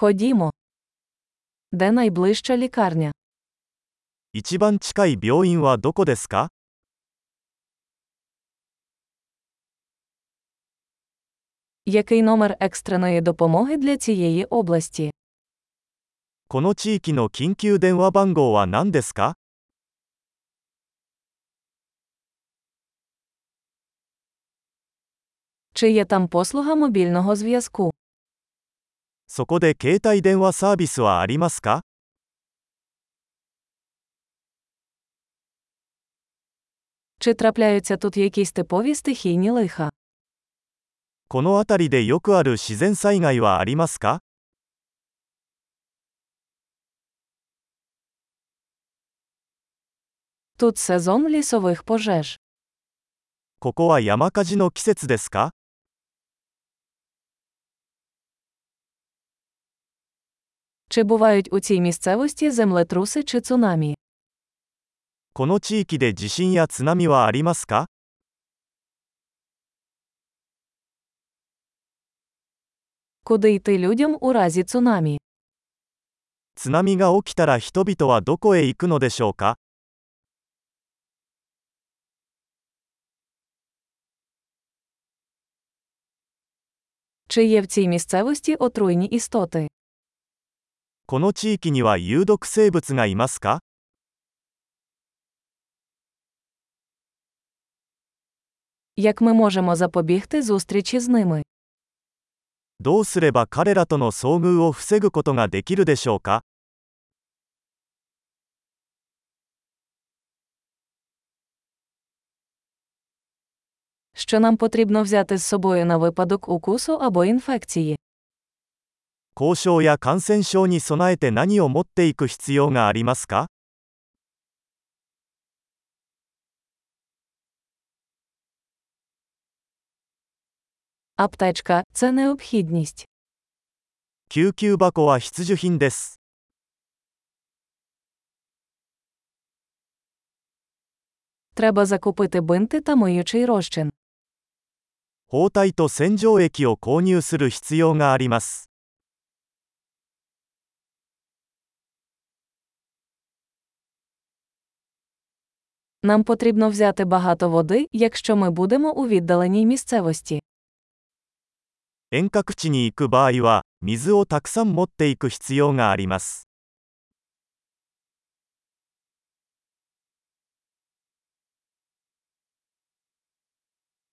Ходімо. Де найближча лікарня? 一番近い病院はどこですか Який номер екстреної допомоги для цієї області? この地域の緊急電話番号は何ですか Чи є там послуга мобільного зв'язку? そこで携帯電話サービスはありますか？この辺りでよくある自然災害はありますか？ここは山火事の季節ですか？Чи бувають у цій місцевості землетруси чи цунамі? この地域で地震や津波はありますか Куди йти людям у разі цунамі? 津波が起きたら人々はどこへ行くのでしょうか Чи є в цій місцевості отруйні істоти? この地域には有毒生物がいますか Як ми можемо запобігти зустрічі з ними? どうすれば彼らとの遭遇を防ぐことができるでしょうか Що нам потрібно взяти з собою на випадок укусу або інфекції? 交渉や感染症に備えて何を持っていく必要がありますか Аптечка це необхідність. 救急箱は必需品です。 Треба закупити бинти та миючий розчин. 包帯と洗浄液を購入する必要があります。 Нам потрібно взяти багато води, якщо ми будемо у віддаленій місцевості. 遠隔地に行く場合は、水をたくさん持っていく必要があります。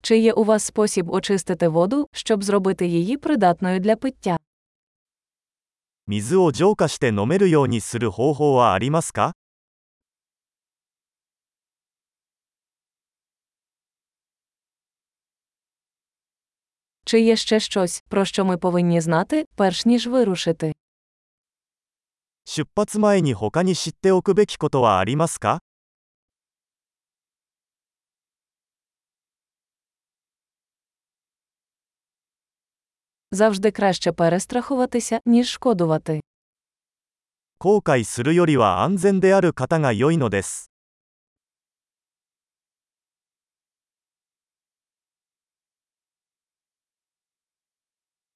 Чи є у вас спосіб очистити воду, щоб зробити її придатною для пиття? 水を浄化して飲めるようにする方法はありますか Чи є ще щось, про що ми повинні знати, перш ніж вирушити? 出発前に他に知っておくべきことはありますか Завжди краще перестрахуватися, ніж шкодувати. 後悔するよりは安全である方が良いのです。